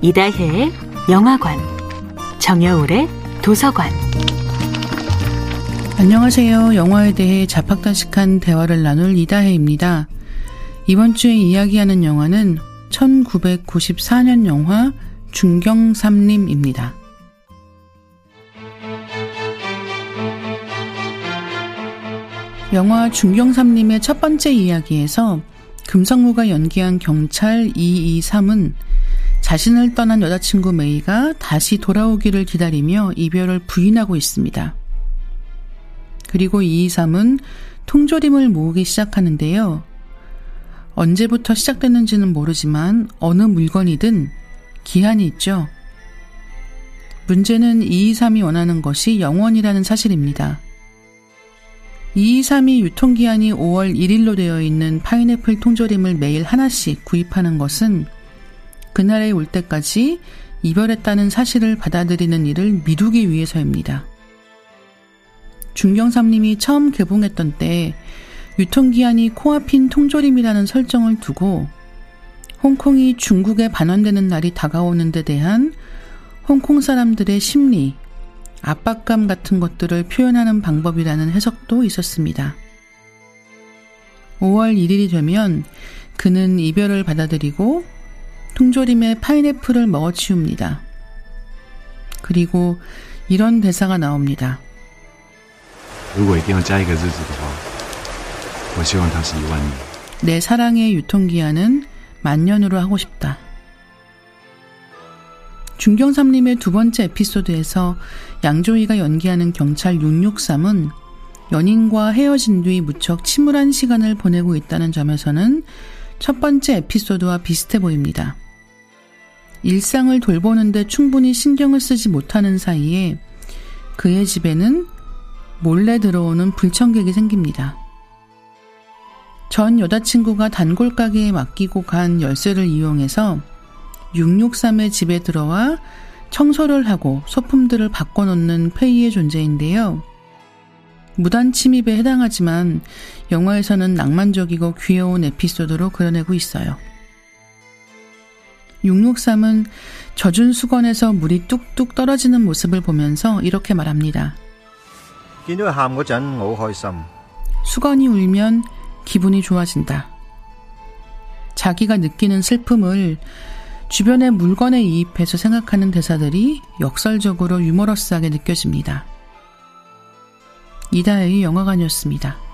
이다혜의 영화관, 정여울의 도서관. 안녕하세요. 영화에 대해 자팍다식한 대화를 나눌 이다혜입니다. 이번 주에 이야기하는 영화는 1994년 영화 중경삼림입니다. 영화 중경삼림의 첫 번째 이야기에서 금성무가 연기한 경찰 223은 자신을 떠난 여자친구 메이가 다시 돌아오기를 기다리며 이별을 부인하고 있습니다. 그리고 223은 통조림을 모으기 시작하는데요. 언제부터 시작됐는지는 모르지만 어느 물건이든 기한이 있죠. 문제는 223이 원하는 것이 영원이라는 사실입니다. 223이 유통기한이 5월 1일로 되어 있는 파인애플 통조림을 매일 하나씩 구입하는 것은 그날에 올 때까지 이별했다는 사실을 받아들이는 일을 미루기 위해서입니다. 중경삼님이 처음 개봉했던 때 유통기한이 코앞인 통조림이라는 설정을 두고 홍콩이 중국에 반환되는 날이 다가오는 데 대한 홍콩 사람들의 심리, 압박감 같은 것들을 표현하는 방법이라는 해석도 있었습니다. 5월 1일이 되면 그는 이별을 받아들이고 통조림에 파인애플을 먹어치웁니다. 그리고 이런 대사가 나옵니다. 如果一定要加一个日子的话，我希望它是一万年。내 사랑의 유통기한은 만년으로 하고 싶다. 중경삼림의 두 번째 에피소드에서 양조위가 연기하는 경찰 663은 연인과 헤어진 뒤 무척 침울한 시간을 보내고 있다는 점에서는 첫 번째 에피소드와 비슷해 보입니다. 일상을 돌보는데 충분히 신경을 쓰지 못하는 사이에 그의 집에는 몰래 들어오는 불청객이 생깁니다. 전 여자친구가 단골 가게에 맡기고 간 열쇠를 이용해서 663의 집에 들어와 청소를 하고 소품들을 바꿔놓는 페이의 존재인데요. 무단 침입에 해당하지만 영화에서는 낭만적이고 귀여운 에피소드로 그려내고 있어요. 663은 젖은 수건에서 물이 뚝뚝 떨어지는 모습을 보면서 이렇게 말합니다. 수건이 울면 기분이 좋아진다. 자기가 느끼는 슬픔을 주변의 물건에 이입해서 생각하는 대사들이 역설적으로 유머러스하게 느껴집니다. 이다혜의 영화관이었습니다.